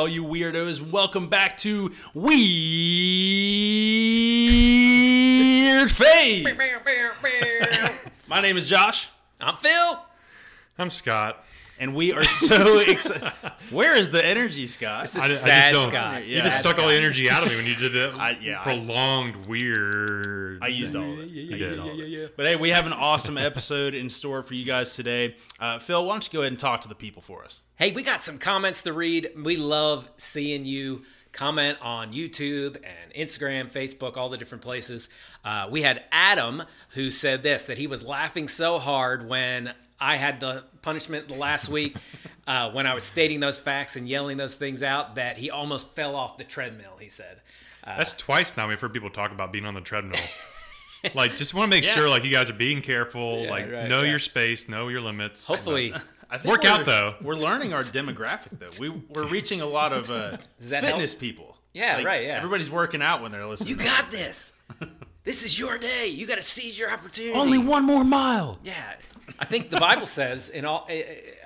Hey, all you weirdos, welcome back to Weird Faith. My name is Josh, I'm Phil. I'm Scott. And we are so excited. Where is the energy, Scott? This is I, I sad just don't. Scott. Yeah. You just Sad sucked all the energy out of me when you did that I- yeah, I- prolonged weird. I used all of it. Yeah, yeah, did. But hey, we have an awesome episode in store for you guys today. Uh, Phil, why don't you go ahead and talk to the people for us? Hey, we got some comments to read. We love seeing you comment on YouTube and Instagram, Facebook, all the different places. Uh, we had Adam who said this that he was laughing so hard when I had the punishment the last week uh, when I was stating those facts and yelling those things out that he almost fell off the treadmill. He said. That's twice now we've heard people talk about being on the treadmill. like, just want to make Yeah. sure like you guys are being careful. Yeah, like, right, know yeah. your space, know your limits. Hopefully, I think Work out, though. We're learning our demographic though. We we're reaching a lot of uh, Does that fitness people. Yeah, right, yeah. Everybody's working out when they're listening. you to got this. This is your day. You got to seize your opportunity. Only one more mile. Yeah, I think the Bible says, "In all, I-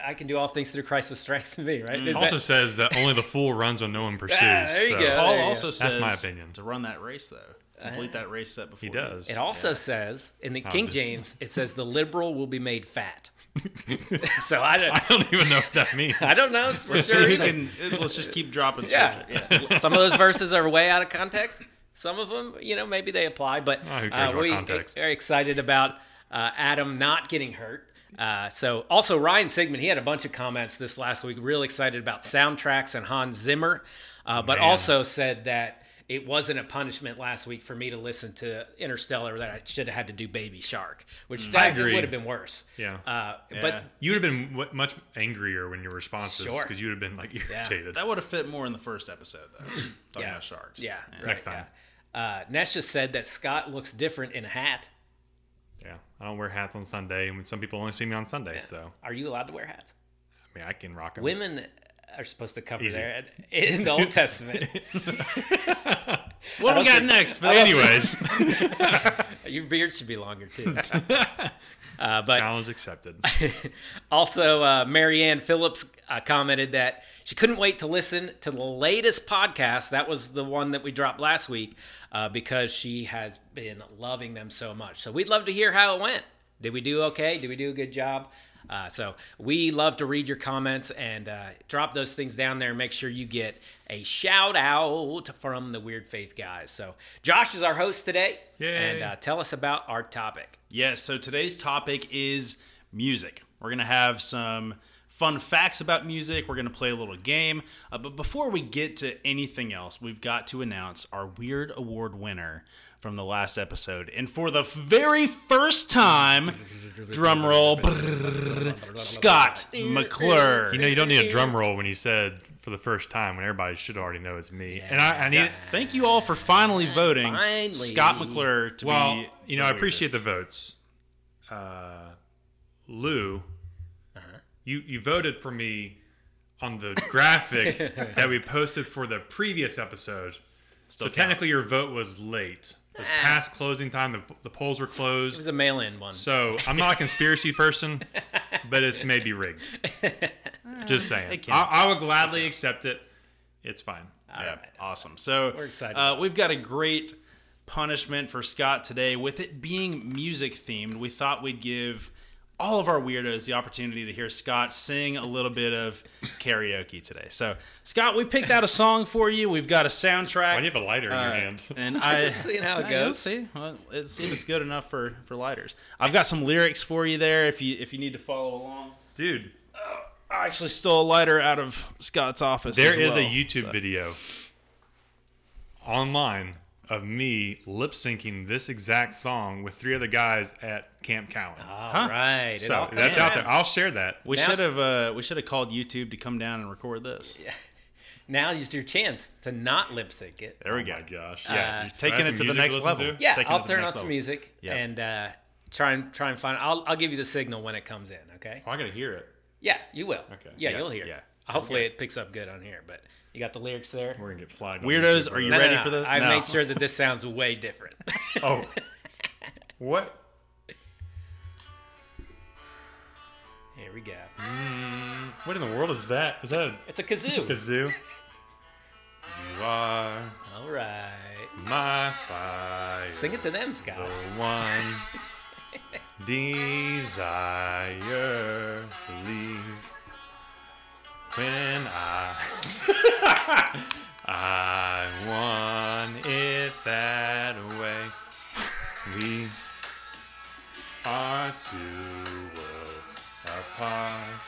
I I can do all things through Christ who strengthens me." Right? Mm. Is It also that- says that only the fool runs when no one ah, pursues. Ah, there you so go. Paul there also go. says That's my opinion. to run that race though. Complete that race set before He does. it also says in the King just- James, it says the liberal will be made fat. so I don't, I don't even know what that means. I don't know for So sure you can let's just keep dropping Yeah. Yeah. Some of those verses are way out of context. Some of them, you know, maybe they apply, but Oh, uh, we context? are excited about uh, Adam not getting hurt. Uh, so also Ryan Sigmund, he had a bunch of comments this last week. Real excited about soundtracks and Hans Zimmer, uh, but Man. also said that it wasn't a punishment last week for me to listen to Interstellar. That I should have had to do Baby Shark, which that agree. would have been worse. Yeah. Uh, Yeah. But You would have been w- much angrier when your responses Sure. because you would have been like irritated. That would have fit more in the first episode though. Talking about sharks. Yeah, right, Next time. Yeah. Uh, just said that Scott looks different in a hat. Yeah, I don't wear hats on Sunday, and some people only see me on Sunday. So Are you allowed to wear hats? I mean, I can rock them. Women are supposed to cover Easy. their in the Old Testament. What do we got think- next, Phil? Anyways, Your beard should be longer too. Uh, but challenge accepted. also, uh, Marianne Phillips uh, commented that she couldn't wait to listen to the latest podcast. That was the one that we dropped last week uh, because she has been loving them so much. So we'd love to hear how it went. Did we do okay? Did we do a good job? Uh, so we love to read your comments and uh, drop those things down there and make sure you get a shout out from the Weird Faith guys. So Josh is our host today, Yay. and uh, tell us about our topic. Yes, so today's topic is music. We're going to have some fun facts about music. We're going to play a little game. Uh, but before we get to anything else, we've got to announce our Weird Award winner from the last episode. And for the very first time, drum roll, brrr, Scott McClure. You know, you don't need a drum roll when you said for the first time when everybody should already know it's me. and I, I need. Thank you all for finally voting Finally. Scott McClure to Well, be. you know, I appreciate the votes. Uh, Lou, you you voted for me on the graphic that we posted for the previous episode. Still so technically, your vote was late. It was Ah. past closing time. The, the polls were It closed. was a mail-in one. So I'm not a conspiracy person, but it's maybe rigged. Just saying. I. I would gladly accept it. It's fine. Yeah, right. awesome. So We're excited. Uh, we've got a great punishment for Scott today. With it being music themed, we thought we'd give all of our weirdos the opportunity to hear Scott sing a little bit of karaoke today. So, Scott, we picked out a song for you. We've got a soundtrack. Why do you have a lighter in your uh, hand? And I Just seeing how it I- goes. Let's see. Well, let's see if it's good enough for for lighters. I've got some lyrics for you there if you if you need to follow along. Dude, uh, I actually stole a lighter out of Scott's office. there as is a YouTube so- video online of me lip syncing this exact song with three other guys at Camp Cowan. All right. It so all comes that's out there. I'll share that. We Now- should have uh, we should have called YouTube to come down and record this. Yeah. Now is your chance to not lip sync it. There we Oh go. my gosh. Uh, Yeah. You're taking it to the next level. Yeah, Taking I'll to turn on some level. music Yep. and uh, try and try and find. I'll I'll give you the signal when it comes in. Okay. Oh, I gotta hear it. Yeah, you will. Okay. Yeah, Yeah, you'll hear. yeah. Hopefully it picks up good on here. But you got the lyrics there. We're gonna get flagged. Weirdos, are you No, no, ready no. for this? I No. made sure that this sounds way different. Oh. what? Here we go. Mm. What in the world is that? Is that a It's a kazoo. kazoo? You are All right. my fire. Sing it to them, Scott. The Scott. one desire. Believe when I I want it that way. We are two worlds apart.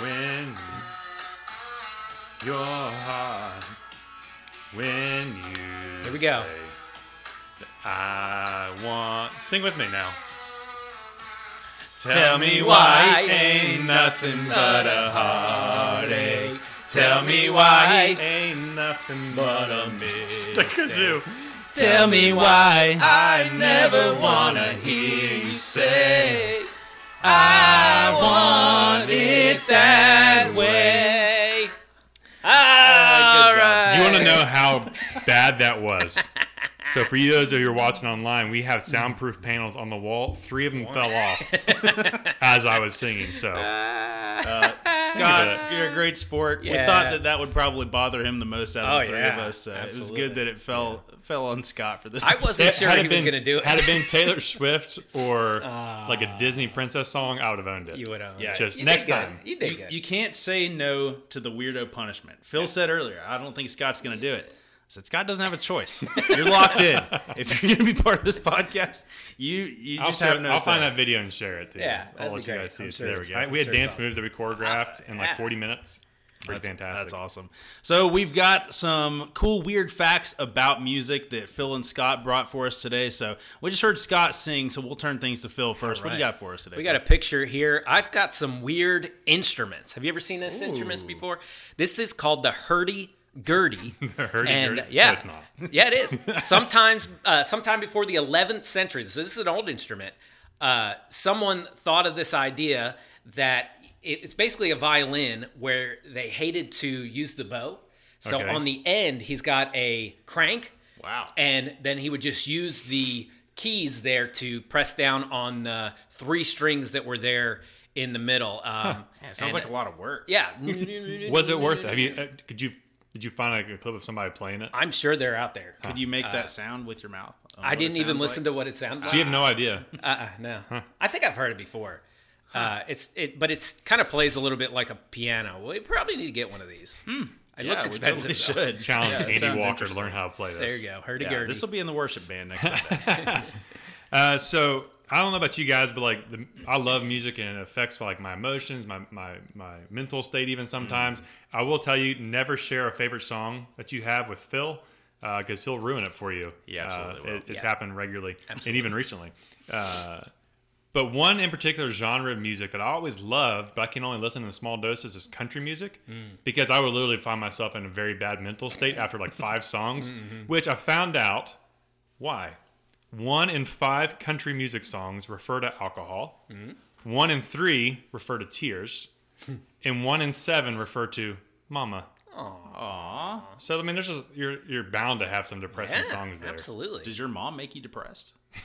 When your heart, when you Here we go. I want. Sing with me now. Tell me why ain't nothing but a heartache. Tell me why ain't nothing but a mistake. Tell me why. I never wanna hear you say I want it that way. All right. You want to know how bad that was? So for you those of you who are watching online, we have soundproof panels on the wall. Three of them fell off as I was singing. So uh, uh, Scott, you're a great sport. We Yeah. thought that that would probably bother him the most out of Oh, the three yeah. of us. So it was Absolutely. good that it fell fell on Scott for this. I wasn't Had sure it he was been- going to do it. Had it been Taylor Swift or like a Disney princess song, I would have owned it. you would own. Yeah, it. just You next did good. time. You did good. You can't say no to the weirdo punishment. Phil said earlier, I don't think Scott's going to do it. I said Scott doesn't have a choice. You're locked in. If you're going to be part of this podcast, you you I'll, just share- have no I'll say. find that video and share it too. Yeah, I'll let you great. guys see I'm it. sure There we go. I'm We had sure it's dance awesome. moves that we choreographed in yeah. like 40 minutes. Pretty That's, fantastic. that's awesome. So we've got some cool, weird facts about music that Phil and Scott brought for us today. So we just heard Scott sing, so we'll turn things to Phil first. What do you right. got for us today? We got a picture here. I've got some weird instruments. Have you ever seen this instruments before? This is called the hurdy hurdy-gurdy? and No, yeah, not. yeah, it is. Sometimes, uh, sometime before the 11th century. So this is an old instrument. Uh, someone thought of this idea that it's basically a violin where they hated to use the bow. So Okay. on the end, he's got a crank. Wow. And then he would just use the keys there to press down on the three strings that were there in the middle. Um, it sounds and- like a lot of work. yeah. Was it worth it? Have you? Uh, could you? Did you find like a clip of somebody playing it? I'm sure they're out there. Could you make that sound with your mouth? I didn't even listen to what it sounded like. You have no idea. Uh-uh, no. I think I've heard it before. Uh, it's it, but it's kind of plays a little bit like a piano. We probably need to get one of these. It looks expensive. We though. totally should. Challenge Yeah, Andy sounds Walker to learn how to play this. There this. you go. Hurdy Yeah, gurdy. this will be in the worship band next Sunday. Uh, so I don't know about you guys, but like the, I love music and it affects like my emotions, my my my mental state. Even sometimes Mm-hmm. I will tell you never share a favorite song that you have with Phil because he'll ruin it for you. Yeah, absolutely Uh, it- it's Yeah. happened regularly and even recently. Uh, but one in particular genre of music that I always loved, but I can only listen in small doses, is country music Mm. because I would literally find myself in a very bad mental state after like five songs, Mm-hmm. which I found out why. One in five country music songs refer to alcohol. Mm-hmm. One in three refer to tears, and one in seven refer to mama. Aw. So I mean, there's a, you're you're bound to have some depressing yeah, songs there. absolutely. Does your mom make you depressed?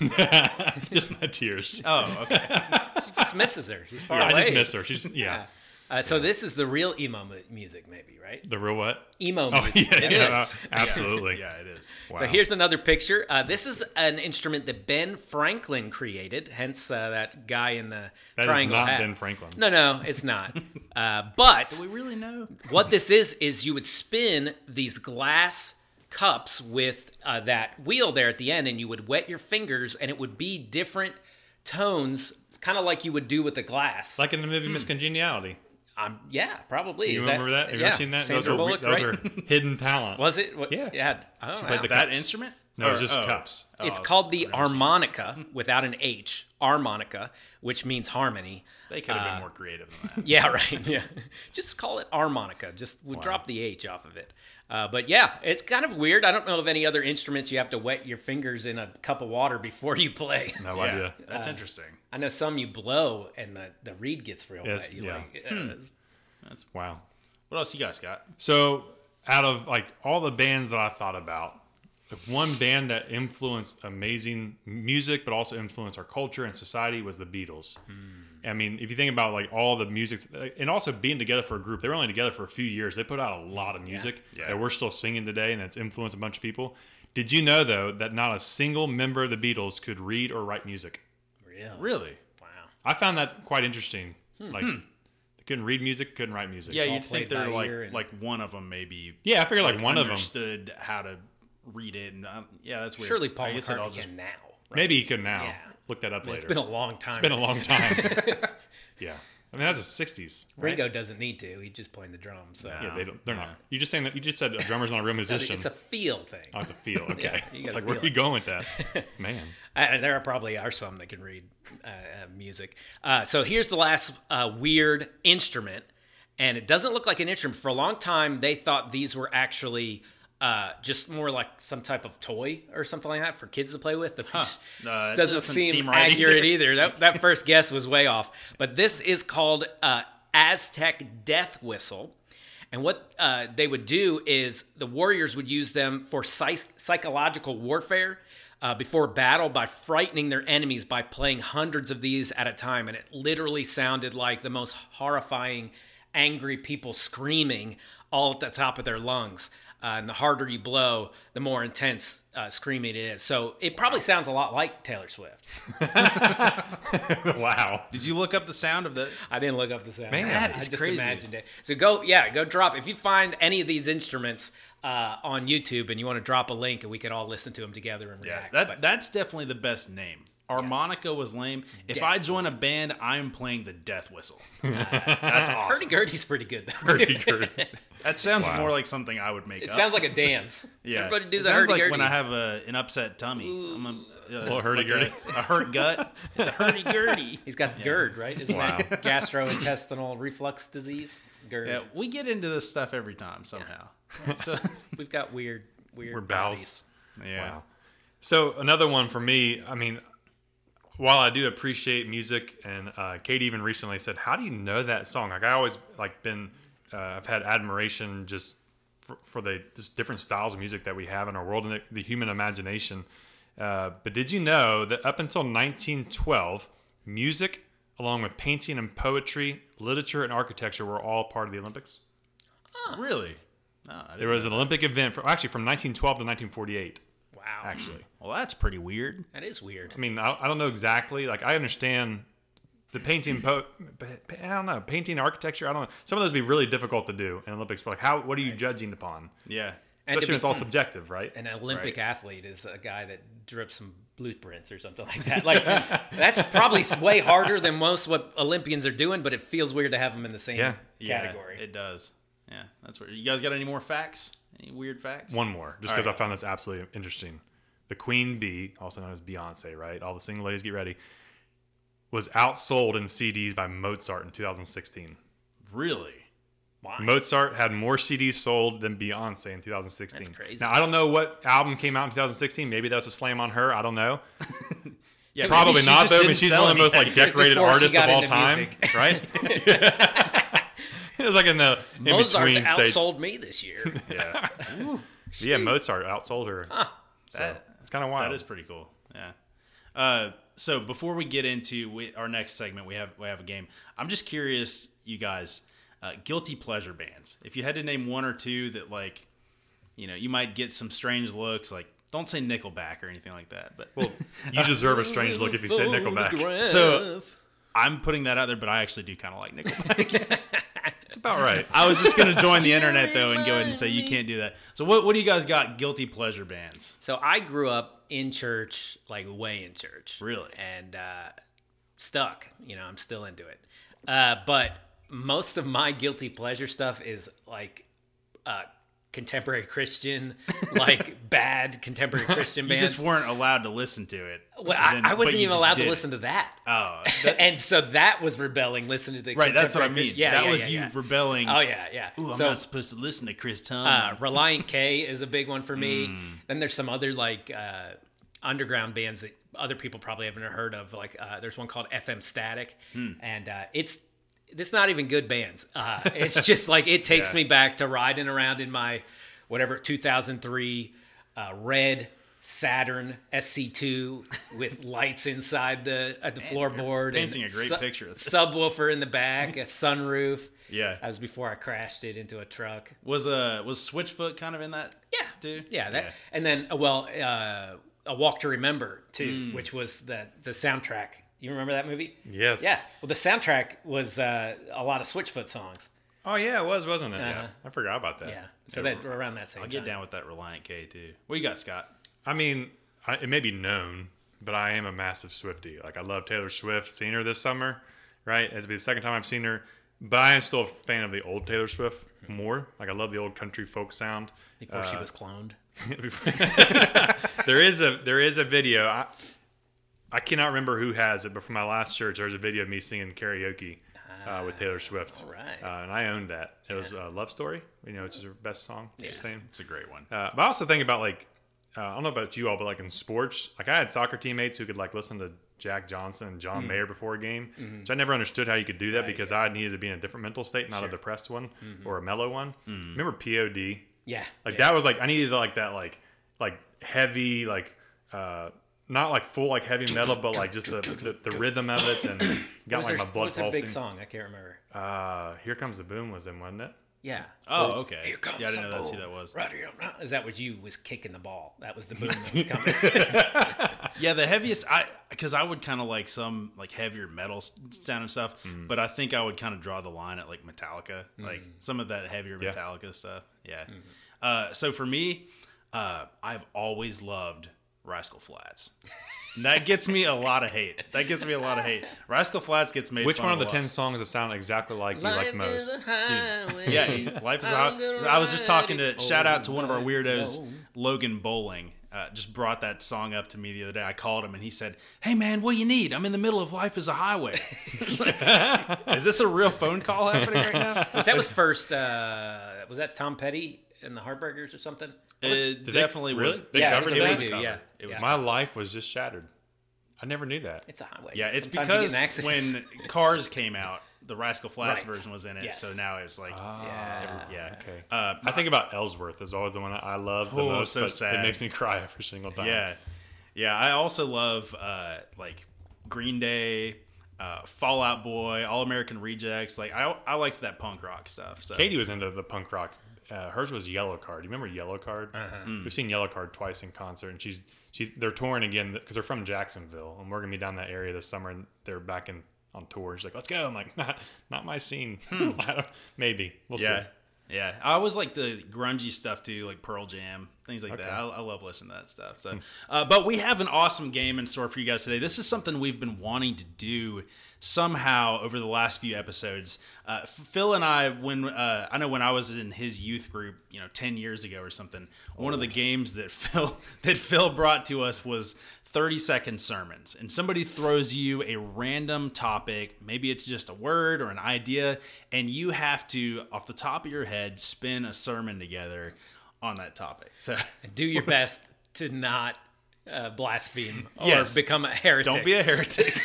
just my tears. Oh, okay. she just misses her. She's far yeah, I away. just missed her. She's yeah. Uh, so this is the real emo mu- music, maybe, right? The real what? Emo Oh music. yeah, It yeah, is. uh, absolutely. yeah, it is. Wow. So here's another picture. Uh, this is an instrument that Ben Franklin created, hence uh, that guy in the triangle. That is triangle not hat. Ben Franklin. No, no, it's not. uh, but Do we really know? what this is is you would spin these glass cups with uh, that wheel there at the end, and you would wet your fingers, and it would be different tones, kind of like you would do with the glass. Like in the movie Miss Congeniality. Um, yeah, probably. You Is remember that? Have you yeah, ever seen that? Sandra those are, Bullock, those right? are hidden talent. Was it? What, Yeah. Yeah. Oh, played wow. the That cups. instrument? No, it's Or- just oh. cups. It's Oh, called the harmonica without an H, harmonica, which means harmony. They could have been more creative than that. Yeah, right. Yeah, just call it harmonica. Just we'll drop the H off of it. Uh, but yeah, it's kind of weird. I don't know of any other instruments you have to wet your fingers in a cup of water before you play. No Yeah, idea. that's interesting. I know some you blow and the, the reed gets real Yes, wet. You yeah. like, uh, it's- That's Wow. what else you guys got? So out of like all the bands that I thought about, if one band that influenced amazing music, but also influenced our culture and society, was the Beatles. I mean, if you think about like all the music, and also being together for a group, they were only together for a few years. They put out a lot of music Yeah. that we're still singing today, and it's influenced a bunch of people. Did you know though that not a single member of the Beatles could read or write music? Really? Really? Wow. I found that quite interesting. Like they couldn't read music, couldn't write music. Yeah, So- you'd think they're like and- like one of them maybe. yeah, I figured like, one of them. understood how to read it, and um, yeah, that's weird. Surely Paul I guess it all McCartney just- can now. Maybe he could now. Yeah. Look that up later. It's been a long time. It's been a long time. yeah, I mean that's the '60s. Right? Ringo doesn't need to. He's just playing the drums. So Yeah, they don't. They're Yeah. not. You just saying that. You just said a drummer's not a real musician. it's a feel thing. oh, it's a feel. Okay. you it's gotta like where feel are you going with that, man? Uh, there are probably are some that can read uh, uh, music. Uh, so here's the last uh, weird instrument, and it doesn't look like an instrument. For a long time, they thought these were actually uh, just more like some type of toy or something like that for kids to play with. Which Uh, it doesn't, doesn't seem, seem right accurate either. either. That, that first guess was way off. But this is called uh, Aztec death whistle. And what uh, they would do is the warriors would use them for psy- psychological warfare uh, before battle by frightening their enemies by playing hundreds of these at a time. And it literally sounded like the most horrifying, angry people screaming all at the top of their lungs. Uh, and the harder you blow, the more intense uh, screaming it is. So it probably sounds a lot like Taylor Swift. wow. Did you look up the sound of this? I didn't look up the sound. Man, I just crazy. imagined it. So go, yeah, go drop. If you find any of these instruments uh, on YouTube and you want to drop a link, and we could all listen to them together and react. that but that's definitely the best name. Harmonica was lame. If I join a band, I'm playing the death whistle. That's awesome. hurdy-gurdy's pretty good though. Pretty good. That sounds Wow. more like something I would make It up. sounds like a dance. yeah. Everybody do it the hurdy-gurdy. like when I have a, an upset tummy. I'm a, uh, little hurdy-gurdy. like A, a hurt gut. It's a hurdy gurdy. He's got the GERD, right? Isn't Wow. that gastrointestinal reflux disease? GERD. Yeah, we get into this stuff every time somehow. So, We've got weird, weird We're bodies. bowels. yeah. Wow. So another one for me. I mean, while I do appreciate music, and uh, Kate even recently said, "How do you know that song?" Like I always like been, uh, I've had admiration just for, for the just different styles of music that we have in our world and the, the human imagination. Uh, but did you know that up until 1912, music, along with painting and poetry, literature and architecture, were all part of the Olympics? Really? No, I There was an Olympic event for actually from 1912 to 1948. Wow. Actually. Hmm. Well, that's pretty weird. That is weird. I mean, I, I don't know exactly. Like, I understand the painting, po- I don't know, painting architecture. I don't know. Some of those would be really difficult to do in Olympics. But like, how? What are you judging upon? Yeah. Especially when be- it's all subjective, right? An Olympic Right. athlete is a guy that drips some blueprints or something like that. Like that's probably way harder than most what Olympians are doing, but it feels weird to have them in the same Yeah. category. Yeah, it does. Yeah, that's weird. You guys got any more facts? Any weird facts? One more, just because right. I found this absolutely interesting. The Queen Bee, also known as Beyonce, right? All the single ladies get ready, was outsold in CDs by Mozart in 2016. Really? Why? Mozart had more CDs sold than Beyonce in 2016. That's crazy. Now I don't know what album came out in 2016. Maybe that's a slam on her. I don't know. Yeah, Probably not though. I mean, she's one of the most like decorated artists of all time, music. right? it was like in the in Mozart's between stage. outsold me this year. Yeah, But yeah. Mozart outsold her. so That- it's kind of wild. That is pretty cool. Yeah. Uh, so before we get into we, our next segment, we have we have a game. I'm just curious, you guys, uh, guilty pleasure bands. If you had to name one or two that like, you know, you might get some strange looks. Like, don't say Nickelback or anything like that. But well, you deserve a strange look if you said Nickelback. So- I'm putting that out there, but I actually do kind of like Nickelback. It's about right. I was just gonna join the internet though and go ahead and say you can't do that. So what what do you guys got? Guilty pleasure bands? So I grew up in church, like way in church. Really? And uh, stuck. You know, I'm still into it. Uh, but most of my guilty pleasure stuff is like uh, contemporary Christian, like bad contemporary Christian You bands. just weren't allowed to listen to it. well, Then- I, I wasn't even allowed to it. listen to that. Oh, and so that was rebelling. Listening to the right. That's what I mean. Christian- Yeah, that yeah, was yeah, you yeah. rebelling. Oh yeah, yeah. Ooh, I'm so not supposed to listen to Chris Tom. uh, Relient K is a big one for me. Hmm. Then there's some other like uh, underground bands that other people probably haven't heard of. Like uh, there's one called FM Static, Hmm. and uh, it's it's not even good bands. Uh, it's just like it takes Yeah. me back to riding around in my whatever 2003 uh, red Saturn SC2 with lights inside the at the floorboard. painting and a great picture of this. Subwoofer in the back, a sunroof. Yeah. That was before I crashed it into a truck. Was uh was Switchfoot kind of in that? Yeah, dude. Yeah, that, and then uh, well, uh, a Walk to Remember too, which was the the soundtrack. You remember that movie? Yes. Yeah. Well, the soundtrack was uh, a lot of Switchfoot songs. Oh yeah, it was, wasn't it? Uh-huh. Yeah. I forgot about that. Yeah. So that around that same I'll time. get down with that Relient K too. What you got, Scott? I mean, I, it may be known, but I am a massive Swiftie. Like I love Taylor Swift. Seen her this summer, right? It's be the second time I've seen her. But I am still a fan of the old Taylor Swift more. Like I love the old country folk sound. Before she was cloned. there is a there is a video. I I cannot remember who has it, but from my last church, there was a video of me singing karaoke uh, with Taylor Swift. all right. Uh, and I owned that. It was a love story. You know, it's her best song. Just saying. It's a great one. Uh, but I also think about like uh, I don't know about you all, but like in sports, like I had soccer teammates who could like listen to Jack Johnson and John Mayer before a game, which I never understood how you could do that because I needed to be in a different mental state, not a depressed one or a mellow one. Remember POD? Yeah. Like yeah. that was like I needed like that like like heavy like uh not like full like heavy metal, but like just the, the, the rhythm of it and got like their- my blood what was their pulsing. big song? I can't remember. Uh, Here Comes the Boom was in, wasn't it? Yeah. Oh, okay. Here comes Yeah, I didn't know the that's who that was. Right here. Is that what you was kicking the ball? That was the boom that was coming. Yeah, the heaviest I because I would kind of like some like heavier metal s- sound and stuff, Mm. but I think I would kind of draw the line at like Metallica, like some of that heavier Yeah. Metallica stuff. Yeah. Mm-hmm. Uh, so for me, uh, I've always loved Rascal Flatts. And that gets me a lot of hate. That gets me a lot of hate. Rascal Flatts gets made. Which fun one of the ten songs that sound exactly like you like most? Yeah, life is. I'm I was just talking it to shout out to one of our weirdos, long. Logan Bowling. Uh, just brought that song up to me the other day. I called him and he said, "Hey man, what do you need? I'm in the middle of life as a highway." is this a real phone call happening right now? Was that was first? Uh, was that Tom Petty and the Heartbreakers or something? It they- definitely really? was. They yeah, covered it was, that? a was a cover. Yeah, It was yeah. My life was just shattered. I never knew that. It's a highway. Yeah, it's Sometimes you get in because when. Cars came out, the Rascal Flatts Right. version was in it. Yes. So now it's like, yeah. yeah, Okay. Uh, I think about Ellsworth is always the one that I love the Oh, most. so but sad. It makes me cry every single time. Yeah, yeah. I also love uh, like Green Day, uh, Fall Out Boy, All American Rejects. Like I, I liked that punk rock stuff. So Katie was into the punk rock. Uh, hers was Yellowcard. You remember Yellowcard? Uh-huh. We've seen Yellowcard twice in concert, and she's she they're touring again because they're from Jacksonville, and we're gonna be down that area this summer, and they're back in on tour. She's like, "Let's go." I'm like, "Not, not my scene." I Maybe we'll Hmm. yeah, see. yeah. I always like the grungy stuff too, like Pearl Jam, things like that. I, I love listening to that stuff. So, uh, but we have an awesome game in store for you guys today. This is something we've been wanting to do somehow over the last few episodes. Uh, Phil and I, when uh, I know when I was in his youth group, you know, ten years ago or something, one of the games that Phil that Phil brought to us was 30 second sermons and somebody throws you a random topic maybe it's just a word or an idea and you have to off the top of your head spin a sermon together on that topic. So do your best to not uh, blaspheme or Yes. become a heretic. don't be a heretic.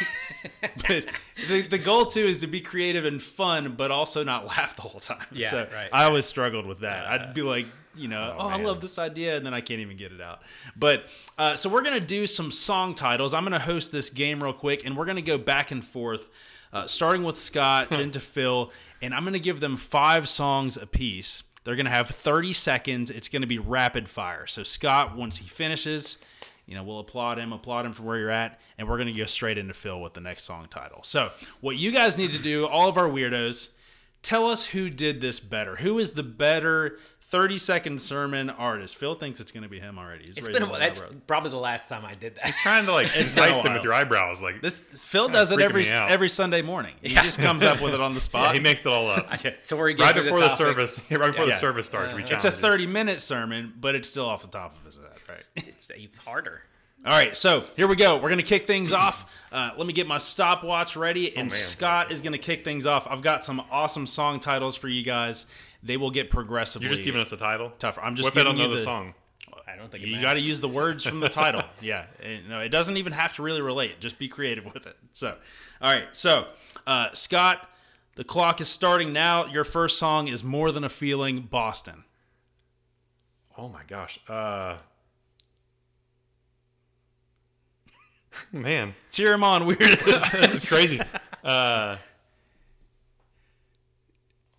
But the, the goal too is to be creative and fun but also not laugh the whole time. Yeah, so right. i always struggled with that. I'd be like you know oh, i love this idea and then i can't even get it out. But uh, so we're gonna do some song titles. I'm gonna host this game real quick and we're gonna go back and forth uh, starting with scott then to phil and i'm gonna give them five songs apiece they're gonna have 30 seconds it's gonna be rapid fire so scott once he finishes you know, we'll applaud him, applaud him for where you're at, and we're going to go straight into Phil with the next song title. So, what you guys need to do, all of our weirdos, tell us who did this better. Who is the better 30 second sermon artist? Phil thinks it's going to be him already. He's It's raising been a while. That's eyebrows. probably the last time I did that. He's trying to like been entice them with your eyebrows, like This, this- Phil does it every every Sunday morning. He just comes up with it on the spot. he makes it all up. So where he gets right before the, topic. service, right before Yeah. the service starts, we it's a 30 minute sermon, but it's still off the top of his head, right? It's even harder. All right, so here we go. We're going to kick things off. Uh, let me get my stopwatch ready, and Scott is going to kick things off. I've got some awesome song titles for you guys they will get progressively. You're just giving us the title. Tougher. I'm just. What if I don't know the, the, song? I don't think you got to use the words from the title. yeah, and, no, it doesn't even have to really relate. Just be creative with it. So, all right. So, uh, Scott, the clock is starting now. Your first song is "More Than a Feeling," Boston. Oh my gosh. Uh, man, cheer him on, Weird. this is crazy. Uh,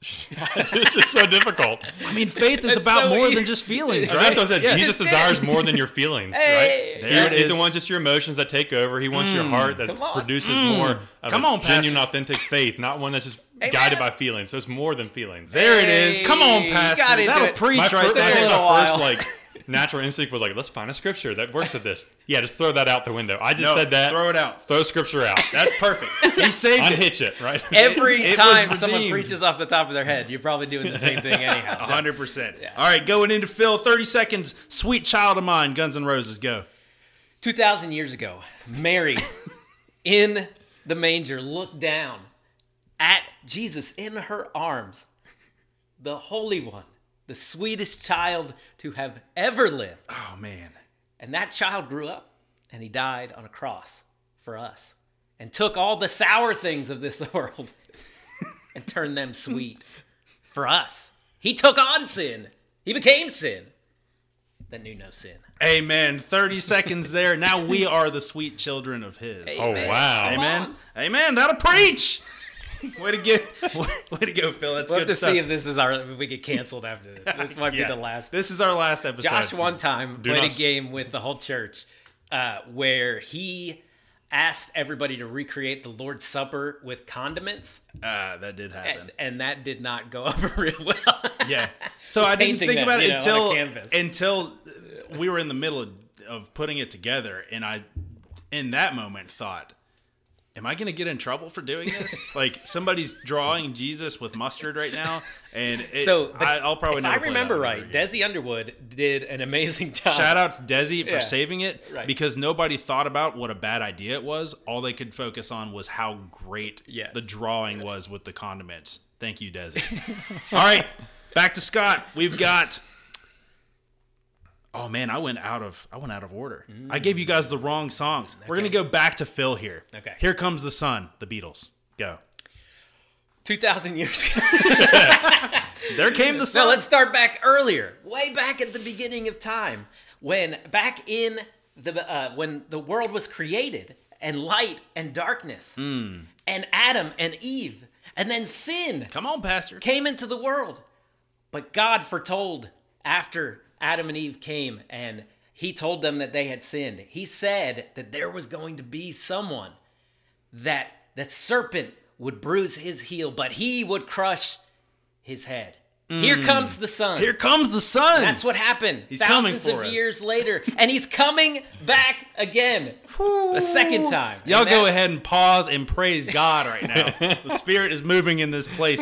this is so difficult. I mean, faith is It's about so more easy. than just feelings, right? That's what I said. Yeah. Jesus Just desires more than your feelings, Hey, right? there he, it he is. doesn't want just your emotions that take over. He wants your mm. heart that Come on. produces mm. more of Come a on, genuine, Pastor. authentic faith, not one that's just Amen. guided by feelings. So it's more than feelings. There it is. Come on, Hey, Pastor. That'll it. preach my right first, took there. think little my first like natural instinct was like, let's find a scripture that works with this. Yeah, just throw that out the window. I just No, said that. throw it out. Throw scripture out. That's perfect. He saved it. Unhitch it, right? Every It was time someone redeemed. preaches off the top of their head, you're probably doing the same thing anyhow. So, hundred percent. All right, going into Phil. Thirty seconds. Sweet child of mine. Guns N' Roses. Go. 2,000 years ago, Mary in the manger looked down at Jesus in her arms, the Holy One, the sweetest child to have ever lived. Oh man. And that child grew up and he died on a cross for us and took all the sour things of this world and turned them sweet for us. He took on sin, he became sin that knew no sin. Amen. Thirty seconds there. Now we are the sweet children of His. Oh wow. Amen. Amen. That'll preach. Way to get. Way to go, Phil. That's We'll good have to stuff. see if this is our if we get canceled after this. This might Yeah. be the last. This is our last episode. Josh one time played not a game with the whole church uh, where he asked everybody to recreate the Lord's Supper with condiments, Ah, that did happen. and, and that did not go over real well. Yeah. So I didn't think about it know, until canvas. until we were in the middle of, of putting it together, and I, in that moment, thought, "Am I going to get in trouble for doing this? like somebody's drawing Jesus with mustard right now, and it, so the- I, I'll probably if I remember right. Desi Underwood did an amazing job. Shout out to Desi for Yeah. saving it Right. because nobody thought about what a bad idea it was. All they could focus on was how great Yes. the drawing was with the condiments. Thank you, Desi. All right, back to Scott. We've got. Oh man, I went out of I went out of order. I gave you guys the wrong songs. We're gonna go back to Phil here. Okay. Here comes the sun. The Beatles. Go. Two thousand years ago. There came the sun. No, let's start back earlier, way back at the beginning of time, when back in the uh, when the world was created, and light and darkness, Hmm. and Adam and Eve, and then sin Come on, Pastor. came into the world. But God foretold after Adam and Eve came and he told them that they had sinned. He said that there was going to be someone that that serpent would bruise his heel, but he would crush his head. Here comes the sun. Mm. Here comes the sun. That's what happened. He's coming Thousands for of us. years later, and he's coming back again, a second time. Y'all go ahead and pause and praise God right now. the Spirit is moving in this place.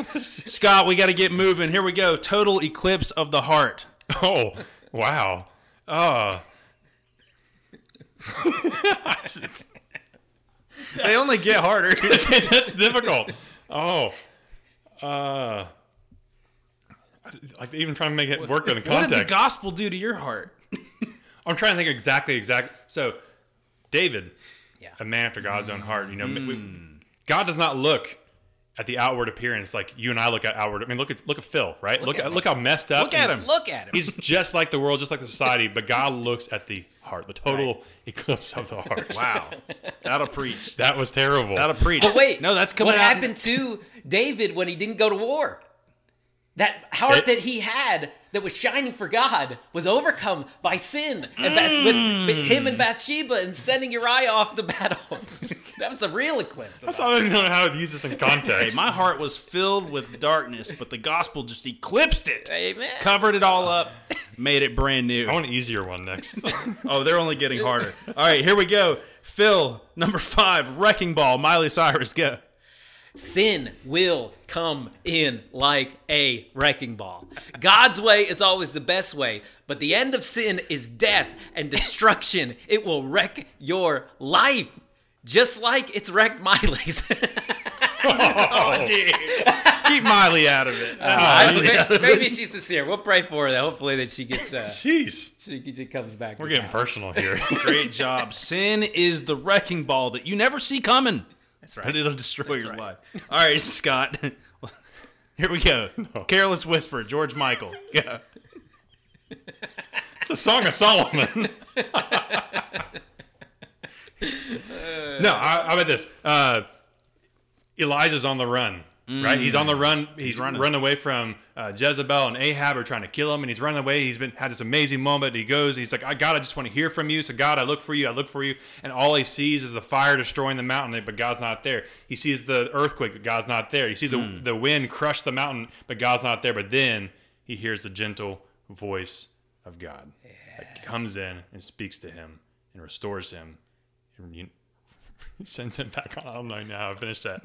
Scott, we got to get moving. Here we go. Total eclipse of the heart. Oh wow. Uh, They only get harder. that's difficult. Oh. Uh. Like even trying to make it work in the context. what did context. the gospel do to your heart? I'm trying to think exactly, exact. So, David, Yeah. a man after God's own heart. You know, we- Hmm. God does not look at the outward appearance like you and I look at outward. I mean, look at look at Phil, right? Look, at at, him. look how messed up. Look at him. Look at him. He's just like the world, just like the society. But God looks at the heart, the total eclipse of the heart. Wow. That'll preach. that was terrible. That'll preach. But wait, No, that's coming What out. happened to David when he didn't go to war? That heart It- that he had that was shining for God was overcome by sin and Bath- with Mm. him and Bathsheba and sending Uriah off to battle. that was the real eclipse. That's all I don't know how to use this in Hey, context. my heart was filled with darkness, but the gospel just eclipsed it. Amen. Covered it all up, made it brand new. I want an easier one next. Oh, they're only getting harder. All right, here we go. Phil, number five, Wrecking Ball, Miley Cyrus, go. Sin will come in like a wrecking ball. God's way is always the best way, but the end of sin is death and destruction. It will wreck your life, just like it's wrecked Miley's. Oh, dude. Keep Miley out of it. I- may- maybe she's sincere. We'll pray for her. That hopefully that she gets uh, Jeez, she, she comes back. we're getting town. personal here. Great job. Sin is the wrecking ball that you never see coming. That's But right. it'll destroy your right. life. All right, Scott. Here we go. Careless Whisper, George Michael. Go. It's a song of Solomon. No, I, how about this? Uh, Elijah's on the run, right? He's on the run. He's, running. running away from uh, Jezebel and Ahab are trying to kill him, and he's running away. He's been had this amazing moment. He goes, he's like, "I God, I just want to hear from you." So God, I look for you. I look for you, and all he sees is the fire destroying the mountain, but God's not there. He sees the earthquake, but God's not there. He sees the, the wind crush the mountain, but God's not there. But then he hears the gentle voice of God that comes in and speaks to him and restores him. And you, sends him back on. I don't know now. I finished that.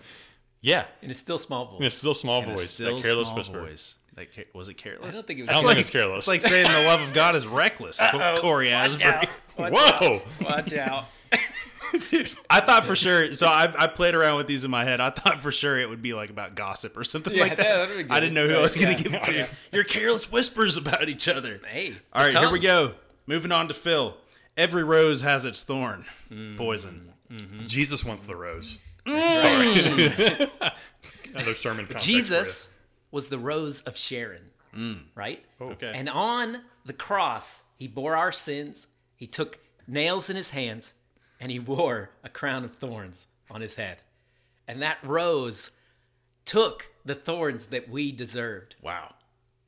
Yeah, And it's still small voice. it's still small And a voice, still that careless small whisper. voice. That ca- was it careless? I don't think it was. I don't It's think like- it's careless. It's like saying the love of God is reckless. Co- Cory Watch Asbury. out. Watch Whoa! out. Watch out. I thought for sure. So I, I played around with these in my head. I thought for sure it would be like about gossip or something Yeah, like that. that I didn't know good. who I was going Yeah. to give it to. Your careless whispers about each other. Hey. All right, the here we go. Moving on to Phil. Every rose has its thorn. Mm. Poison. Jesus wants the rose. Mm. Sorry. Another sermon. context Jesus was the rose of Sharon, right? Okay. And on the cross, he bore our sins. He took nails in his hands, and he wore a crown of thorns on his head. And that rose took the thorns that we deserved. Wow.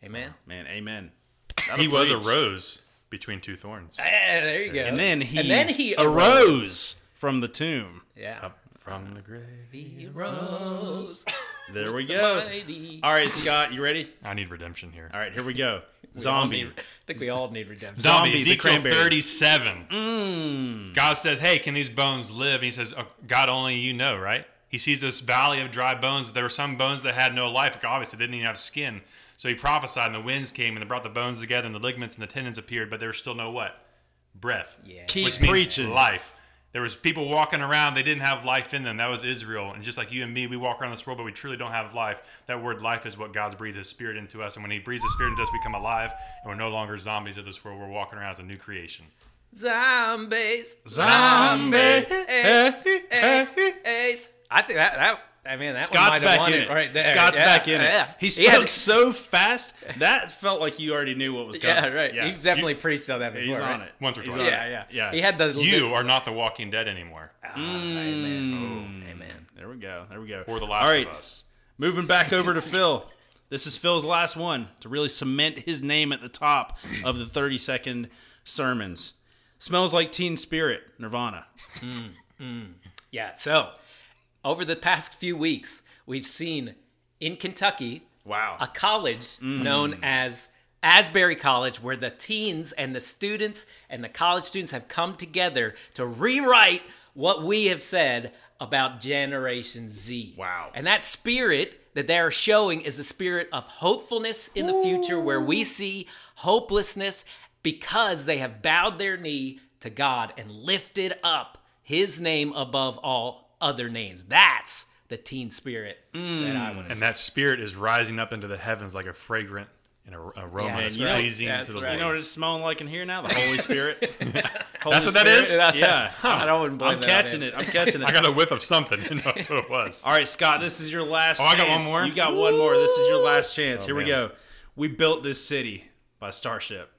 Amen. Man, amen. for you. He was a rose between two thorns. Yeah, there you go. And then he, and then he arose from the tomb. Yeah. Up from the grave. He rose. There we go. mighty. All right, Scott, you ready? I need redemption here. All right, here we go. We Zombie. need- I think we all need redemption. Zombie, Zombie, Ezekiel 37. Mm. God says, Hey, can these bones live? And he says, oh, God, only you know, right? He sees this valley of dry bones. There were some bones that had no life. Obviously, they didn't even have skin. So he prophesied, and the winds came, and they brought the bones together, and the ligaments and the tendons appeared, but there was still no what? Breath. Yeah. Keep which means preaching. life. There was people walking around; they didn't have life in them. That was Israel, and just like you and me, we walk around this world, but we truly don't have life. That word "life" is what God's breathed His Spirit into us, and when He breathes His Spirit into us, we become alive, and we're no longer zombies of this world. We're walking around as a new creation. Zombies. Zombie. Zombies. I think that that I mean that Scott's one back won in it it. right there. Scott's Yeah, back in yeah. it. He He spoke had- so fast that felt like you already knew what was coming. Yeah, right. He definitely preached on that before. He's right? on it. Once or twice. Yeah, yeah, Yeah. He had the You are not the Walking Dead anymore, Ah, amen. Mm. Amen. There we go. There we go. or the Last All right, of Us. moving back over to Phil. This is Phil's last one to really cement his name at the top of the 30 second sermons. Smells like Teen Spirit, Nirvana. Yeah. So, over the past few weeks, we've seen in Kentucky Wow. a college mm-hmm. known as Asbury College, where the teens and the students and the college students have come together to rewrite what we have said about Generation Z. Wow. And that spirit that they are showing is the spirit of hopefulness in the future, where we see hopelessness because they have bowed their knee to God and lifted up his name above all other names. That's the teen spirit that I mm. want to And see. that spirit is rising up into the heavens like a fragrant and a, aroma Yeah, that's and right. pleasing That's to the right. Lord. You know what it's smelling like in here now? The Holy Spirit. Holy That's what that is? That's yeah. I don't wouldn't blame I'm that catching it. I'm catching it. I got a whiff of something. You know, that's what it was. All right, Scott, this is your last Oh, I got one more? You got one more. This is your last chance. Oh, here we go. We built this city by Starship.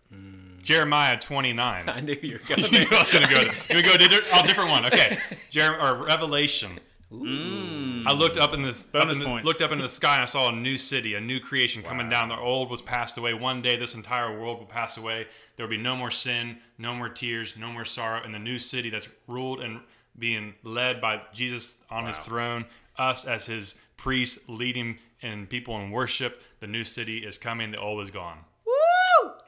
Jeremiah 29. I knew you were going you there. knew I was going to go there. Here we go. Di- Oh, different one. Okay. Jer- or Revelation. Mm. I looked up in this Bonus up in the- points. looked up into the sky and I saw a new city, a new creation coming down. The old was passed away. One day this entire world will pass away. There will be no more sin, no more tears, no more sorrow. And the new city that's ruled and being led by Jesus on his throne, us as his priests leading and people in worship. The new city is coming. The old is gone.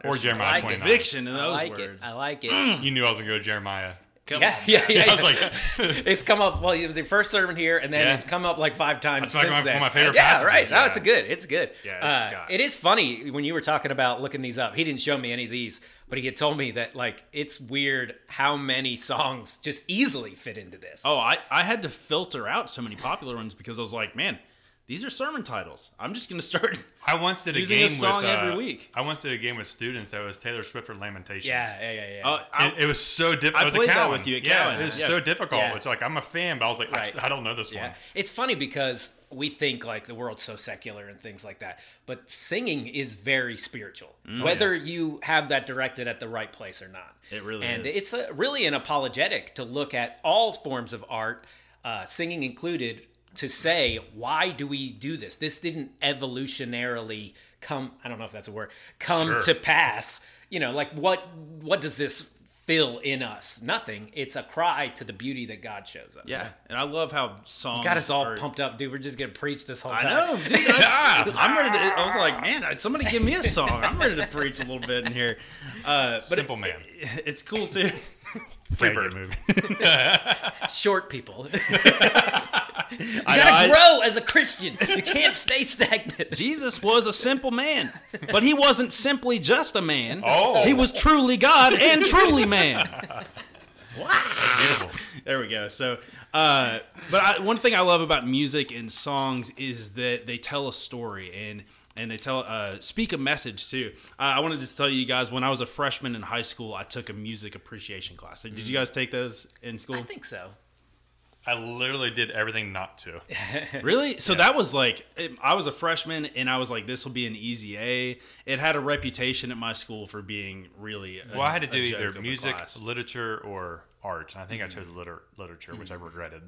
Woo! Or Jeremiah I like 29. Conviction in I those like words. it. I like it. You knew I was going to go Jeremiah. Come Yeah, on. yeah, yeah. I was like, it's come up. Well, it was your first sermon here, and then Yeah. it's come up like five times That's like since my- then. one of my favorite Yeah, passages, right. No, yeah. it's a good. It's good. Yeah, it's Uh, Scott. it is funny when you were talking about looking these up. He didn't show me any of these, but he had told me that like it's weird how many songs just easily fit into this. Oh, I, I had to filter out so many popular ones because I was like, man, these are sermon titles. I'm just gonna start. I once did a Using a game song with uh, every week. I once did a game with students that was Taylor Swift or Lamentations. Yeah, yeah, yeah, yeah. Uh, It, it was so difficult. I It was played a that with you at yeah, Cowan. it was Yeah. so difficult. Yeah. It's like I'm a fan, but I was like, I, Right. st- I don't know this Yeah. one. It's funny because we think like the world's so secular and things like that, but singing is very spiritual. Mm. whether you have that directed at the right place or not. It really is. and is. it's a, really an apologetic to look at all forms of art, uh, singing included, to say why do we do this? This didn't evolutionarily come. I don't know if that's a word. Come Sure. to pass. You know, like what? What does this? Fill in us nothing. It's a cry to the beauty that God shows us. yeah, and I love how songs Got us all are- pumped up, dude. We're just gonna preach this whole time I time. know, dude. I, I'm ready to. I was like, man, somebody give me a song. I'm ready to preach a little bit in here. Uh, but Simple man. it- it's cool too. Freebird movie. Short people. you gotta I- grow as a Christian. You can't stay stagnant. Jesus was a simple man, but he wasn't simply just a man. Oh. He was truly God and truly man. Beautiful. There we go. So, uh, but I, one thing I love about music and songs is that they tell a story and and they tell uh, speak a message too. Uh, I wanted to tell you guys when I was a freshman in high school, I took a music appreciation class. Did you guys take those in school? I think so. I literally did everything not to. Really? So that was like, it, I was a freshman and I was like, this will be an easy A. It had a reputation at my school for being really. A, Well, I had to do either music, literature, or art. And I think I chose liter- literature, which I regretted.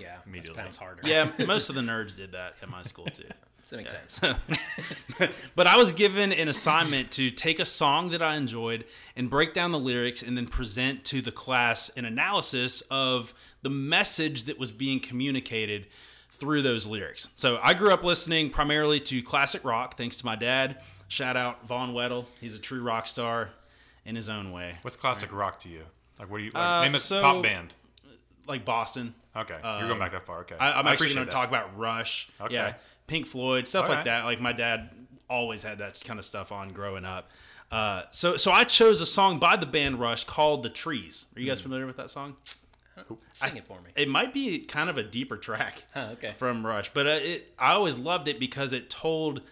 Yeah, Immediately. that sounds harder. Yeah, most of the nerds did that at my school too. That makes sense. but I was given an assignment to take a song that I enjoyed and break down the lyrics and then present to the class an analysis of the message that was being communicated through those lyrics. So I grew up listening primarily to classic rock, thanks to my dad. Shout out Vaughn Weddle. He's a true rock star in his own way. What's classic rock to you? Like, what do you like, Uh, name a so- pop band? Like Boston. Okay, you're going back that far. Okay, I, I'm I actually going to talk about Rush. Okay. Yeah, Pink Floyd, stuff like Alright. that. Like my dad always had that kind of stuff on growing up. Uh, so so I chose a song by the band Rush called "The Trees." Are you guys familiar with that song? Sing it for me. It might be kind of a deeper track Huh, okay. from Rush, but uh, it, I always loved it because it told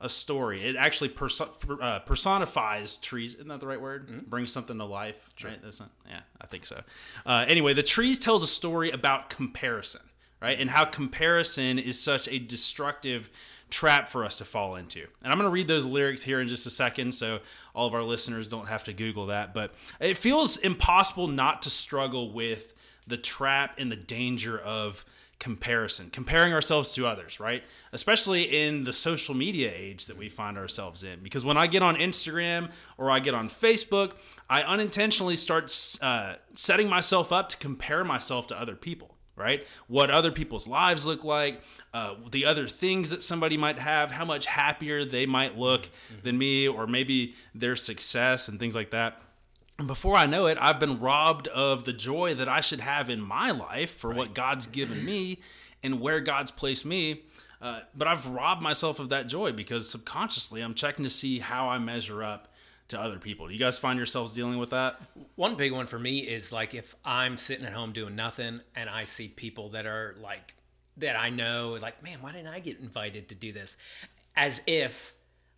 a story. It actually perso- per- uh, personifies trees. Isn't that the right word? Mm-hmm. Brings something to life. Right? That's not. Yeah, I think so. Uh, anyway, the trees tells a story about comparison, right, and how comparison is such a destructive trap for us to fall into. And I'm going to read those lyrics here in just a second, so all of our listeners don't have to Google that. But it feels impossible not to struggle with the trap and the danger of comparison, comparing ourselves to others, right? Especially in the social media age that we find ourselves in. Because when I get on Instagram or I get on Facebook, I unintentionally start uh, setting myself up to compare myself to other people. Right? What other people's lives look like, uh, the other things that somebody might have, how much happier they might look than me, or maybe their success and things like that. And before I know it, I've been robbed of the joy that I should have in my life for what God's given me and where God's placed me. Uh, but I've robbed myself of that joy because subconsciously I'm checking to see how I measure up to other people. Do you guys find yourselves dealing with that? One big one for me is like if I'm sitting at home doing nothing and I see people that are like that I know, like, man, why didn't I get invited to do this? As if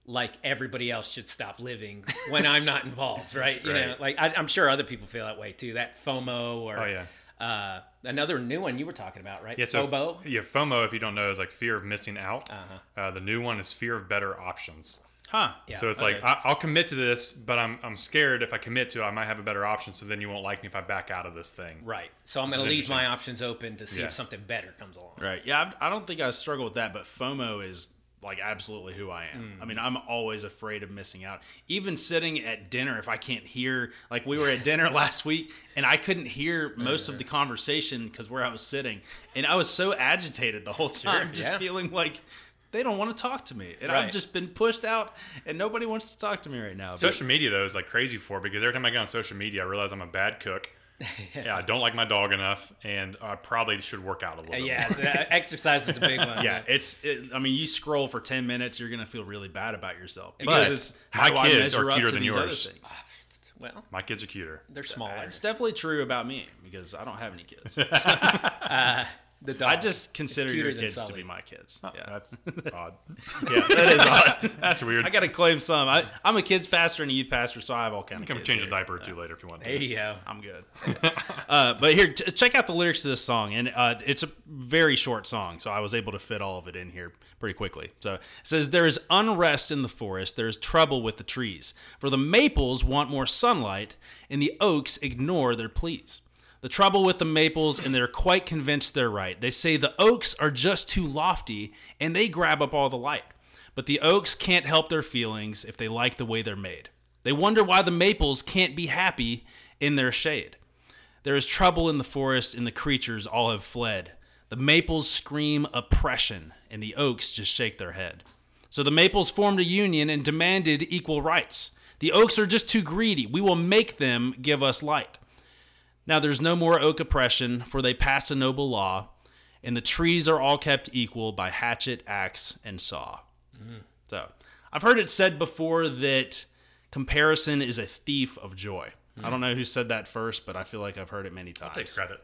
like everybody else should stop living when I'm not involved, right? You know, like I, I'm sure other people feel that way too. That FOMO or Oh, yeah. uh, another new one you were talking about, right? Yeah, so FOBO. yeah, FOMO, if you don't know, is like fear of missing out. Uh-huh. Uh, the new one is fear of better options. Huh. Yeah. so it's okay. like I, I'll commit to this, but I'm I'm scared if I commit to, it, I might have a better option. So then you won't like me if I back out of this thing. Right. So I'm going to leave my options open to see Yeah. if something better comes along. Right. Yeah, I've, I don't think I struggle with that, but FOMO is like absolutely who I am. Mm. I mean, I'm always afraid of missing out. Even sitting at dinner, if I can't hear, like we were at dinner last week and I couldn't hear most of the conversation because where I was sitting, and I was so agitated the whole time, Sure, just yeah. feeling like they don't want to talk to me, and Right. I've just been pushed out, and nobody wants to talk to me right now. But- Social media though is like crazy for because every time I get on social media, I realize I'm a bad cook. yeah, I don't like my dog enough, and I probably should work out a little Uh, bit. yeah, so, uh, exercise is a big one. yeah, it's. It, I mean, you scroll for ten minutes, you're gonna feel really bad about yourself But because it's how my do I kids are cuter than yours. Well, My kids are cuter. they're smaller. It's definitely true about me because I don't have any kids. The dog. I just consider your than kids to be my kids. Yeah, That's odd. yeah that is odd. That's weird. I got to claim some. I, I'm a kids pastor and a youth pastor, so I have all kind you of can kids change a diaper or two later if you want to. There you go. I'm good. uh, but here, t- check out the lyrics to this song, and uh, it's a very short song, so I was able to fit all of it in here pretty quickly. So it says, "There is unrest in the forest. There is trouble with the trees. For the maples want more sunlight, and the oaks ignore their pleas." The trouble with the maples, and they're quite convinced they're right. They say the oaks are just too lofty, and they grab up all the light. But the oaks can't help their feelings if they like the way they're made. They wonder why the maples can't be happy in their shade. There is trouble in the forest, and the creatures all have fled. The maples scream oppression, and the oaks just shake their head. So the maples formed a union and demanded equal rights. The oaks are just too greedy. We will make them give us light. Now there's no more oak oppression, for they passed a noble law, and the trees are all kept equal by hatchet, axe, and saw. So I've heard it said before that comparison is a thief of joy. I don't know who said that first, but I feel like I've heard it many times. Take credit.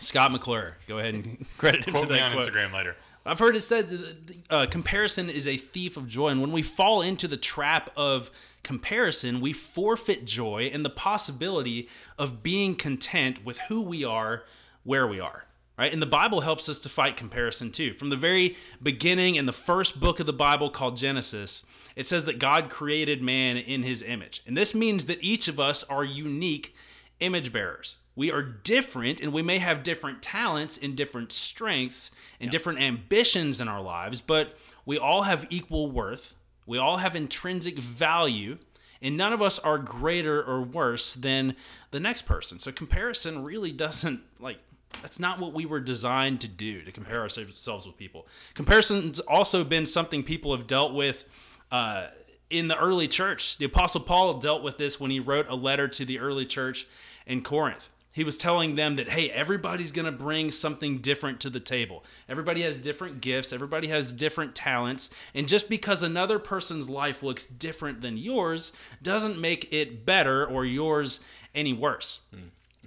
Scott McClure, go ahead and credit him Quote to me on quote. Instagram later. I've heard it said that uh, comparison is a thief of joy, and when we fall into the trap of comparison, we forfeit joy and the possibility of being content with who we are, where we are. Right? And the Bible helps us to fight comparison too. From the very beginning in the first book of the Bible called Genesis, it says that God created man in his image. And this means that each of us are unique image bearers. We are different and we may have different talents and different strengths and different ambitions in our lives, but we all have equal worth. We all have intrinsic value, and none of us are greater or worse than the next person. So comparison really doesn't like that's not what we were designed to do to compare ourselves with people. Comparison's also been something people have dealt with uh, in the early church. The Apostle Paul dealt with this when he wrote a letter to the early church in Corinth. He was telling them that, hey, everybody's going to bring something different to the table. Everybody has different gifts, everybody has different talents. And just because another person's life looks different than yours doesn't make it better or yours any worse.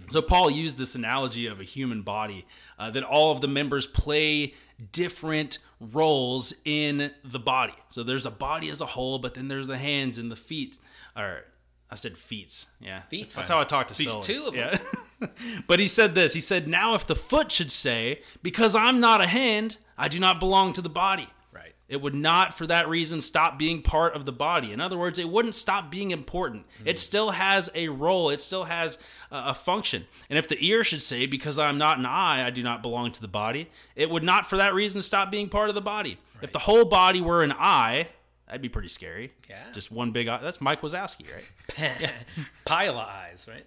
So Paul used this analogy of a human body uh, that all of the members play different roles in the body. So there's a body as a whole, but then there's the hands and the feet. Or I said feet. Yeah, Feets. That's how I talk to Feet. Two of them. Yeah. but he said this. He said, "Now if the foot should say, because I'm not a hand, I do not belong to the body." Right. It would not, for that reason, stop being part of the body. In other words, it wouldn't stop being important. Hmm. It still has a role, it still has a, a function. And if the ear should say, Because I'm not an eye, I do not belong to the body, it would not, for that reason, stop being part of the body. If the whole body were an eye, that'd be pretty scary. Yeah. Just one big eye. That's Mike Wazowski, right? pile of eyes, right?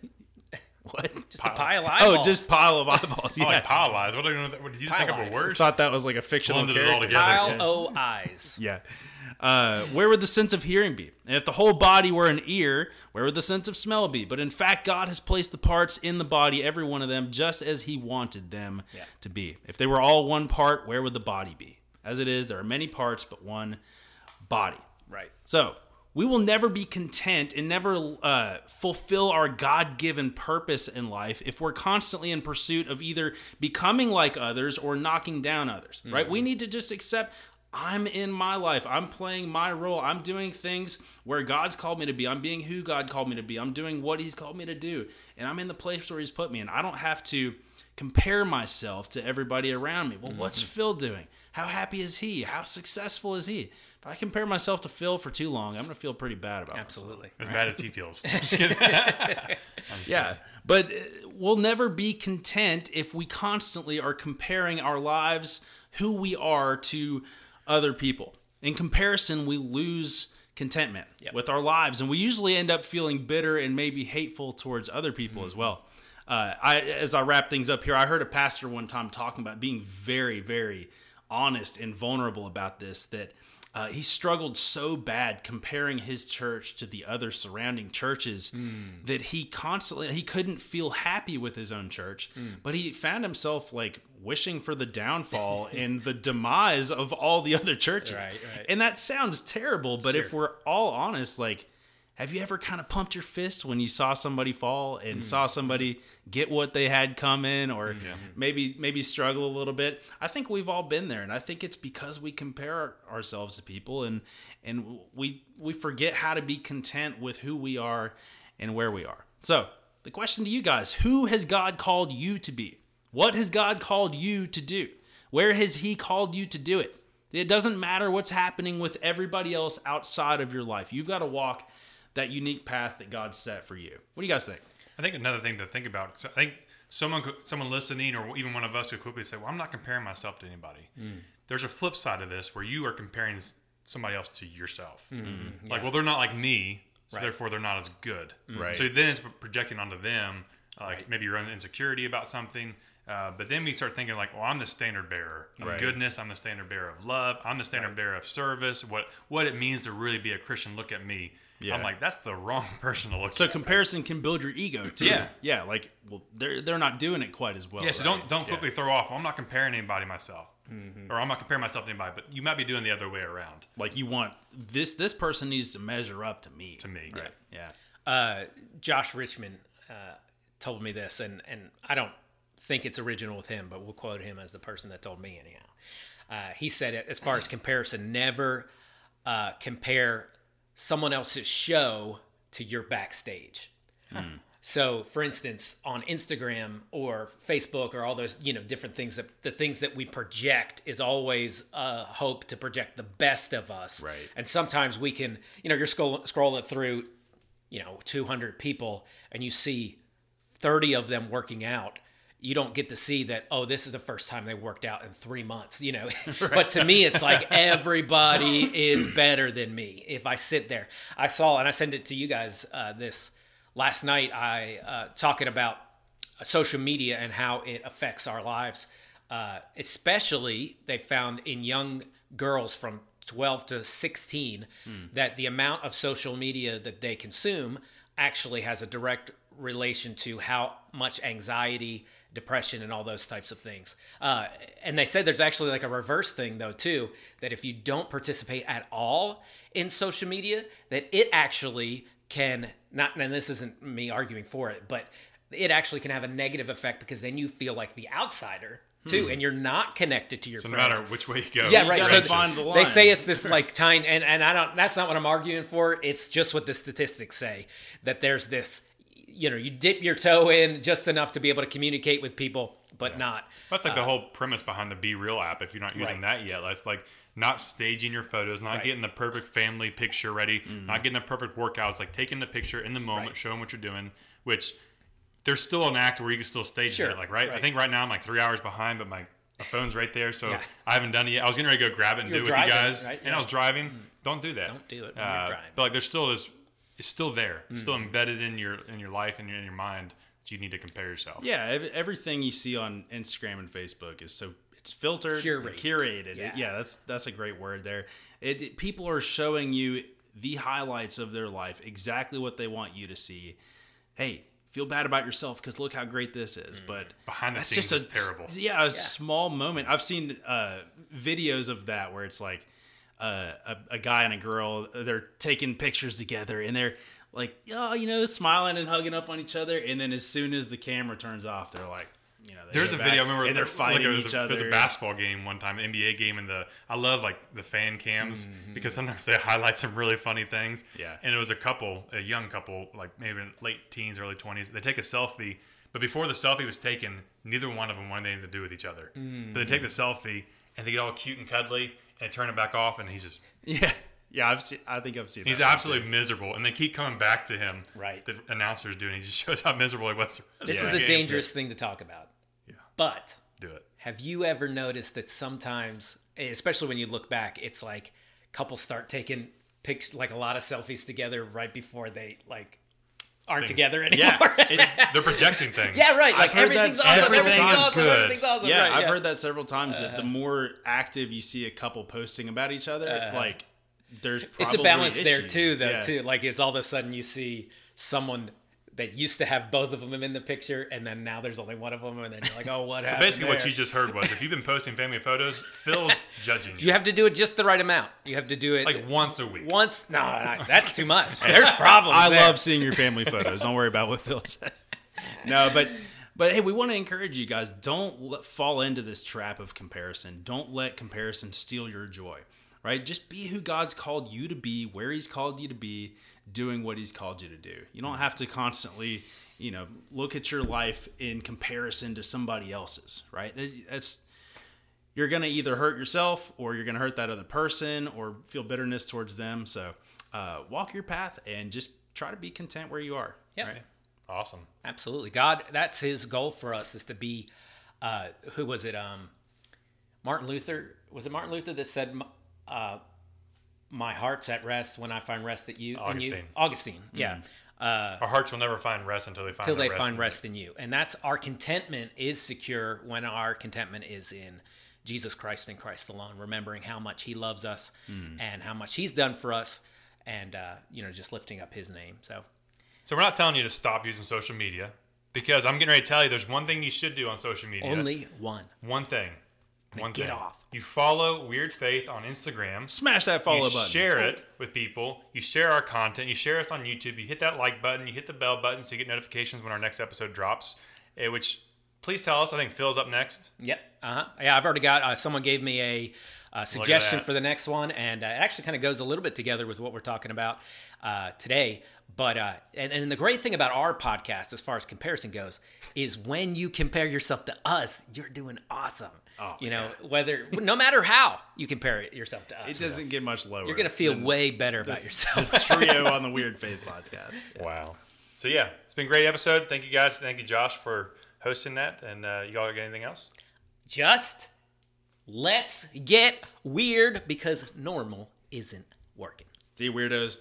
What? Just a pile of eyeballs. Oh, just pile of eyeballs. I Yeah. like pile eyes. What, are you, what did you just make up Pile eyes. a word? thought that was like a fictional Blended it all character. together. pile Yeah. o eyes. Yeah. Uh, where would the sense of hearing be? And if the whole body were an ear, where would the sense of smell be? But in fact, God has placed the parts in the body, every one of them, just as He wanted them Yeah. to be. If they were all one part, where would the body be? As it is, there are many parts, but one body. Right. So we will never be content and never uh, fulfill our God given purpose in life if we're constantly in pursuit of either becoming like others or knocking down others, right? We need to just accept. I'm in my life. I'm playing my role. I'm doing things where God's called me to be. I'm being who God called me to be. I'm doing what He's called me to do. And I'm in the place where He's put me. And I don't have to compare myself to everybody around me. Well, what's Phil doing? How happy is he? How successful is he? If I compare myself to Phil for too long, I'm going to feel pretty bad about myself. Absolutely. As bad as he feels. I'm just kidding. Yeah. But uh, we'll never be content if we constantly are comparing our lives, who we are, to other people. In comparison, we lose contentment Yep. with our lives, and we usually end up feeling bitter and maybe hateful towards other people as well. Uh, I, as I wrap things up here, I heard a pastor one time talking about being very, very honest and vulnerable about this. That uh, he struggled so bad comparing his church to the other surrounding churches that he constantly he couldn't feel happy with his own church but he found himself like wishing for the downfall and the demise of all the other churches. Right, right. and that sounds terrible but if we're all honest like have you ever kind of pumped your fist when you saw somebody fall Mm. and saw somebody get what they had coming or maybe maybe struggle a little bit? I think we've all been there and I think it's because we compare ourselves to people and and we we forget how to be content with who we are and where we are. So, the question to you guys, who has God called you to be? What has God called you to do? Where has he called you to do it? It doesn't matter what's happening with everybody else outside of your life. You've got to walk that unique path that God set for you. What do you guys think? I think another thing to think about. 'cause I think someone, could- someone listening, or even one of us, could quickly say, "Well, I'm not comparing myself to anybody." Mm. There's a flip side of this where you are comparing somebody else to yourself. Mm-hmm. Mm-hmm. Like, well, they're not like me, so Right. therefore they're not as good. Right. So then it's projecting onto them, uh, like maybe your own insecurity about something. Uh, but then we start thinking like, well, I'm the standard bearer of Right. goodness. I'm the standard bearer of love. I'm the standard bearer of service. What what it means to really be a Christian. Look at me. Yeah. I'm like, that's the wrong person to look So at. comparison can build your ego too. Yeah. Yeah, like well they're they're not doing it quite as well. Yeah, so right? don't don't Yeah. quickly throw off. I'm not comparing anybody myself, or I'm not comparing myself to anybody. But you might be doing the other way around. like you want this this person needs to measure up to me. To me, Right. Yeah. uh, Josh Richmond uh, told me this, and, and I don't think it's original with him, but we'll quote him as the person that told me anyhow. Uh, he said, as far as comparison, never uh, compare someone else's show to your backstage. So, for instance, on Instagram or Facebook or all those, you know, different things that the things that we project is always a hope to project the best of us. Right. And sometimes we can, you know, you're scroll- scrolling through, you know, 200 people and you see 30 of them working out. You don't get to see that, oh, this is the first time they worked out in three months, you know. but to me, it's like everybody is better than me if I sit there. I saw, and I sent it to you guys uh, this last night. I uh, talking about social media and how it affects our lives, uh, especially they found in young girls from 12 to 16 that the amount of social media that they consume actually has a direct relation to how much anxiety depression and all those types of things uh, and they said there's actually like a reverse thing though too that if you don't participate at all in social media that it actually can not and this isn't me arguing for it but it actually can have a negative effect because then you feel like the outsider too and you're not connected to your friends. No matter which way you go, yeah, right. So gotta find just- the line. they say it's this like tiny, and, and I don't. That's not what I'm arguing for. It's just what the statistics say that there's this. You know, you dip your toe in just enough to be able to communicate with people, but not. That's like the uh, whole premise behind the BeReal app. If you're not using Right. that yet, that's like not staging your photos, not Right. Getting the perfect family picture ready, mm-hmm. not getting the perfect workouts. Like taking the picture in the moment, Right. showing what you're doing. Which there's still an act where you can still stage Sure, it. Like right? I think right now I'm like three hours behind, but my, my phone's right there, so Yeah. I haven't done it yet. I was getting ready to go grab it and You do it with you guys, and I was driving. Mm. Don't do that. Don't do it when you're Uh, driving. But like there's still this. It's still there. It's Mm. still embedded in your in your life and your, in your mind that you need to compare yourself. Yeah, everything you see on Instagram and Facebook is so it's filtered, Curated. curated. Yeah. Yeah, that's that's a great word there. It, it- people are showing you the highlights of their life, exactly what they want you to see. Hey, feel bad about yourself because look how great this is. But Mm. Behind the that's scenes just a is terrible. Yeah, a small moment. I've seen uh, videos of that where it's like uh, a, a guy and a girl they're taking pictures together and they're like oh you know smiling and hugging up on each other and then as soon as the camera turns off they're like you know There's a video I remember and they're like, fighting was each a, other There's a basketball game one time, an NBA game, and the I love like the fan cams because sometimes they highlight some really funny things. Yeah. And it was a couple, a young couple, like maybe in late teens, early twenties. They take a selfie, but before the selfie was taken, neither one of them wanted anything to do with each other. But they take the selfie and they get all cute and cuddly, and they turn it back off, and he's just yeah yeah I've seen I think I've seen he's absolutely miserable, and they keep coming back to him. Right. The announcer's doing. He just shows how miserable he was. This is a dangerous thing to talk about. Yeah. But Do it. have you ever noticed that sometimes, especially when you look back, it's like couples start taking pics, like a lot of selfies together right before they like aren't Things- together anymore. yeah it's, They're projecting things. yeah, right. Like I've everything's that awesome. several Everything's awesome. good. Everything's awesome. yeah right, I've heard that several times that Uh-huh. the more active you see a couple posting about each other like there's it's a probably balance there too though Yeah. too like it's all of a sudden you see someone that used to have both of them in the picture, and then now there's only one of them, and then you're like, oh, what So happened? basically, what there? you just heard was if you've been posting family photos, Phil's judging you. You have to do it just the right amount. You have to do it like once a week. once. No, no, that's too much. There's problems. I there. love seeing your family photos. Don't worry about what Phil says. No, but but hey, we want to encourage you guys. Don't let, fall into this trap of comparison. Don't let comparison steal your joy. Right? Just be who God's called you to be, where He's called you to be, doing what He's called you to do. You don't have to constantly, you know, look at your life in comparison to somebody else's. Right? That's you're going to either hurt yourself or you're going to hurt that other person or feel bitterness towards them. So uh, walk your path and just try to be content where you are. Yep. Right? Awesome. Absolutely. God, that's his goal for us is to be, uh, who was it? Um, Martin Luther. Was it Martin Luther that said, uh, my heart's at rest when I find rest at you? in you?" Augustine. Augustine. Yeah. Uh, Our hearts will never find rest until they find their they rest find in rest in you. And that's our contentment is secure when our contentment is in Jesus Christ and Christ alone, remembering how much he loves us and how much he's done for us and, uh, you know, just lifting up his name. So, So we're not telling you to stop using social media because I'm getting ready to tell you there's one thing you should do on social media. only one. one thing. One get thing. off. You follow Weird Faith on Instagram. Smash that follow you button. share it with people. You share our content. You share us on YouTube. You hit that like button. You hit the bell button so you get notifications when our next episode drops. eh, which, please tell us. I think Phil's up next. Yep. Uh huh. Yeah, I've already got. Uh, someone gave me a, uh suggestion for the next one, and uh, it actually kind of goes a little bit together with what we're talking about uh, today. But uh, and and the great thing about our podcast, as far as comparison goes, is when you compare yourself to us, you're doing awesome. Oh, you know, whether no matter how you compare it yourself to us, It doesn't get much lower. you're gonna feel way better about yourself. trio on the Weird Faith podcast. Wow. So, yeah, it's been a great episode. Thank you guys. Thank you, Josh, for hosting that. And uh, you all got anything else? Just let's get weird because normal isn't working. See you, weirdos.